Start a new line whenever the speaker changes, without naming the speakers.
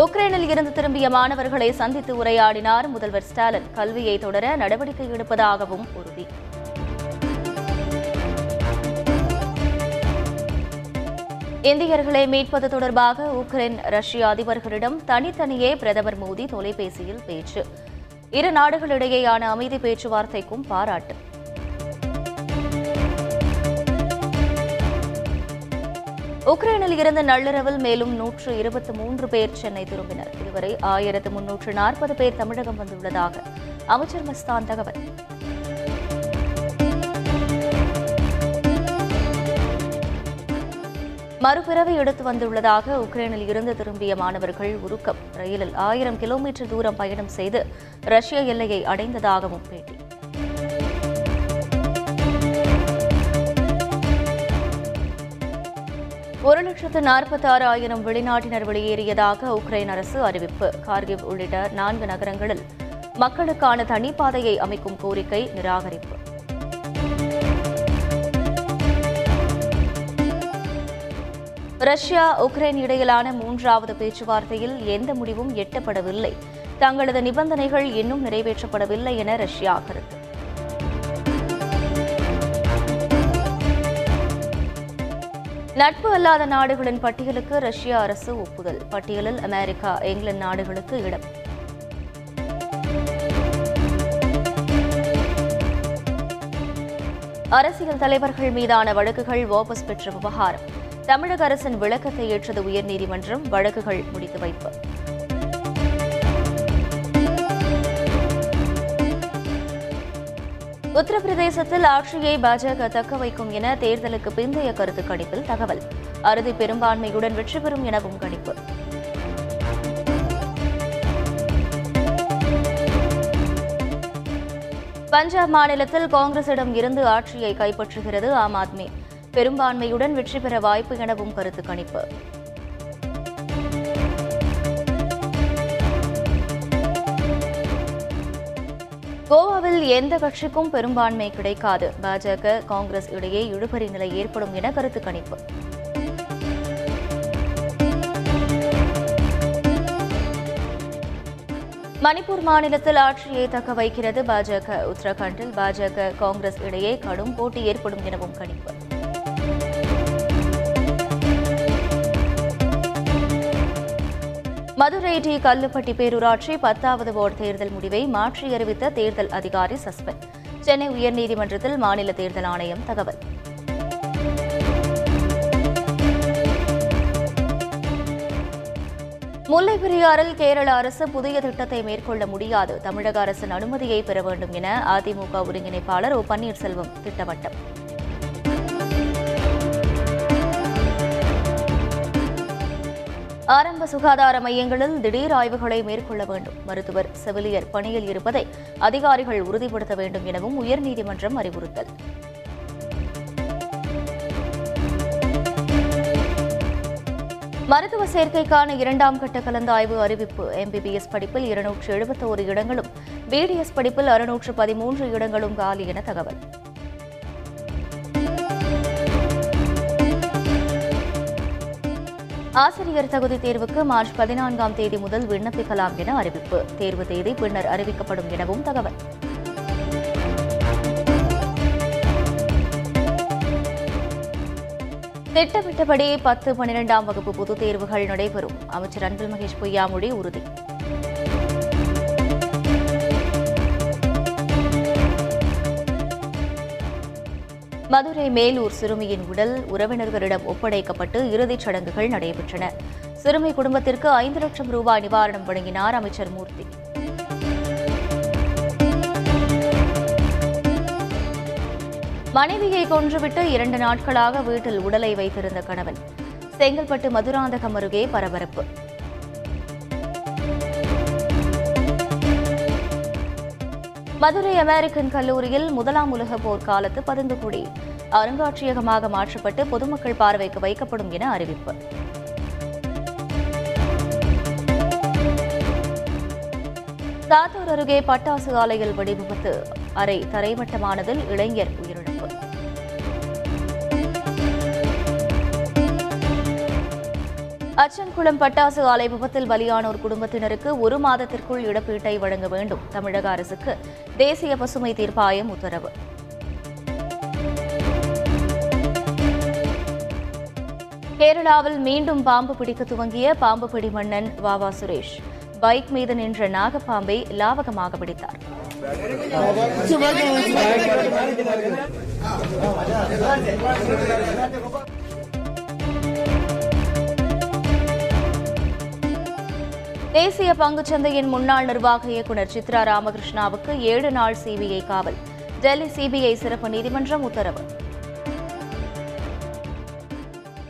உக்ரைனில் இருந்து திரும்பிய மாணவர்களை சந்தித்து உரையாடினார் முதல்வர் ஸ்டாலின். கல்வியை தொடர நடவடிக்கை எடுப்பதாகவும் உறுதி. இந்தியர்களை மீட்பது தொடர்பாக உக்ரைன் ரஷ்ய அதிபர்களிடம் தனித்தனியே பிரதமர் மோடி தொலைபேசியில் பேச்சு. இரு நாடுகளிடையேயான அமைதி பேச்சுவார்த்தைக்கும் பாராட்டு. உக்ரைனில் இருந்து நள்ளிரவில் மேலும் நூற்று இருபத்தி மூன்று பேர் சென்னை திரும்பினர். இதுவரை ஆயிரத்து முன்னூற்று நாற்பது பேர் தமிழகம் வந்துள்ளதாக அமைச்சர் மஸ்தான் தகவல். மறுபிறவி எடுத்து வந்துள்ளதாக உக்ரைனில் இருந்து திரும்பிய மாணவர்கள் உருக்கம். ரயிலில் ஆயிரம் கிலோமீட்டர் தூரம் பயணம் செய்து ரஷ்ய எல்லையை அடைந்ததாகவும் பேட்டி. ஒரு லட்சத்து நாற்பத்தி ஆறு ஆயிரம் வெளிநாட்டினர் வெளியேறியதாக உக்ரைன் அரசு அறிவிப்பு. கார்கிவ் உள்ளிட்ட நான்கு நகரங்களில் மக்களுக்கான தனிப்பாதையை அமைக்கும் கோரிக்கை நிராகரிப்பு. ரஷ்யா உக்ரைன் இடையிலான மூன்றாவது பேச்சுவார்த்தையில் எந்த முடிவும் எட்டப்படவில்லை. தங்களது நிபந்தனைகள் இன்னும் நிறைவேற்றப்படவில்லை என ரஷ்யா கருத்து. நட்பு அல்லாத நாடுகளின் பட்டியலுக்கு ரஷ்ய அரசு ஒப்புதல். பட்டியலில் அமெரிக்கா இங்கிலாந்து நாடுகளுக்கு இடம். அரசியல் தலைவர்கள் மீதான வழக்குகள் வாபஸ் பெற்ற விவகாரம். தமிழக அரசின் விளக்கத்தை ஏற்றது உயர்நீதிமன்றம். வழக்குகள் முடித்து வைப்பு. உத்தரப்பிரதேசத்தில் ஆட்சியை பாஜக தக்க வைக்கும் என தேர்தலுக்கு பிந்தைய கருத்து கணிப்பில் தகவல். அறுதி பெரும்பான்மையுடன் வெற்றி பெறும் எனவும் கணிப்பு. பஞ்சாப் மாநிலத்தில் காங்கிரசிடம் இருந்து ஆட்சியை கைப்பற்றுகிறது ஆம் ஆத்மி. பெரும்பான்மையுடன் வெற்றி பெற வாய்ப்பு எனவும் கருத்து கணிப்பு. தேர்தலில் எந்த கட்சிக்கும் பெரும்பான்மை கிடைக்காது. பாஜக காங்கிரஸ் இடையே இழுபறி நிலை ஏற்படும் என கருத்து கணிப்பு. மணிப்பூர் மாநிலத்தில் ஆட்சியை தக்க வைக்கிறது பாஜக. உத்தரகாண்டில் பாஜக காங்கிரஸ் இடையே கடும் போட்டி ஏற்படும் எனவும் கணிப்பு. மதுரை டி கல்லுப்பட்டி பேரூராட்சி பத்தாவது வார்டு தேர்தல் முடிவை மாற்றி அறிவித்த தேர்தல் அதிகாரி சஸ்பெண்ட். சென்னை உயர்நீதிமன்றத்தில் மாநில தேர்தல் ஆணையம் தகவல். முல்லை பெரியாறில் கேரள அரசு புதிய திட்டத்தை மேற்கொள்ள முடியாது. தமிழக அரசின் அனுமதியை பெற வேண்டும் என அதிமுக ஒருங்கிணைப்பாளர் ஓ பன்னீர்செல்வம் திட்டவட்டம். ஆரம்ப சுகாதார மையங்களில் திடீர் ஆய்வுகளை மேற்கொள்ள வேண்டும். மருத்துவர் செவிலியர் பணியில் இருப்பதை அதிகாரிகள் உறுதிப்படுத்த வேண்டும் எனவும் உயர்நீதிமன்றம் அறிவுறுத்தல். மருத்துவ சேர்க்கைக்கான இரண்டாம் கட்ட கலந்தாய்வு அறிவிப்பு. எம்பிபிஎஸ் படிப்பில் இருநூற்று எழுபத்தோரு இடங்களும் பிடிஎஸ் படிப்பில் அறுநூற்று பதிமூன்று இடங்களும் காலி என தகவல். ஆசிரியர் தகுதி தேர்வுக்கு மார்ச் பதினான்காம் தேதி முதல் விண்ணப்பிக்கலாம் என அறிவிப்பு. தேர்வு தேதி பின்னர் அறிவிக்கப்படும் எனவும் தகவல். திட்டமிட்டபடி பத்து பன்னிரெண்டாம் வகுப்பு பொதுத் தேர்வுகள் நடைபெறும். அமைச்சர் அன்பில் மகேஷ் பொய்யாமொழி உறுதி. மதுரை மேலூர் சிறுமியின் உடல் உறவினர்களிடம் ஒப்படைக்கப்பட்டு இறுதிச் சடங்குகள் நடைபெற்றன. சிறுமி குடும்பத்திற்கு ஐந்து லட்சம் ரூபாய் நிவாரணம் வழங்கினார் அமைச்சர் மூர்த்தி. மனைவியை கொன்றுவிட்டு இரண்டு நாட்களாக வீட்டில் உடலை வைத்திருந்த கணவன். செங்கல்பட்டு மதுராந்தகம் அருகே பரபரப்பு. மதுரை அமெரிக்கன் கல்லூரியில் முதலாம் உலக போர் காலத்து பதுங்குகுடி. அருங்காட்சியகமாக மாற்றப்பட்டு பொதுமக்கள் பார்வைக்கு வைக்கப்படும் என அறிவிப்பு. சாத்தூர் அருகே பட்டாசு ஆலையில் வெடிவிபத்து. அறை தரைமட்டமானதில் இளைஞர் உயிரிழப்பு. அச்சன்குளம் பட்டாசு ஆலை விபத்தில் பலியானோர் குடும்பத்தினருக்கு ஒரு மாதத்திற்குள் இழப்பீட்டை வழங்க வேண்டும். தமிழக அரசுக்கு தேசிய பசுமை தீர்ப்பாயம் உத்தரவு. கேரளாவில் மீண்டும் பாம்பு பிடிக்க துவங்கிய பாம்பு பிடி மன்னன் வாவா சுரேஷ். பைக் மீது நின்ற நாகப்பாம்பை லாவகமாக பிடித்தார். தேசிய பங்குச்சந்தையின் முன்னாள் நிர்வாக இயக்குநர் சித்ரா ராமகிருஷ்ணாவுக்கு ஏழு நாள் சிபிஐ காவல். டெல்லி சிபிஐ சிறப்பு நீதிமன்றம் உத்தரவு.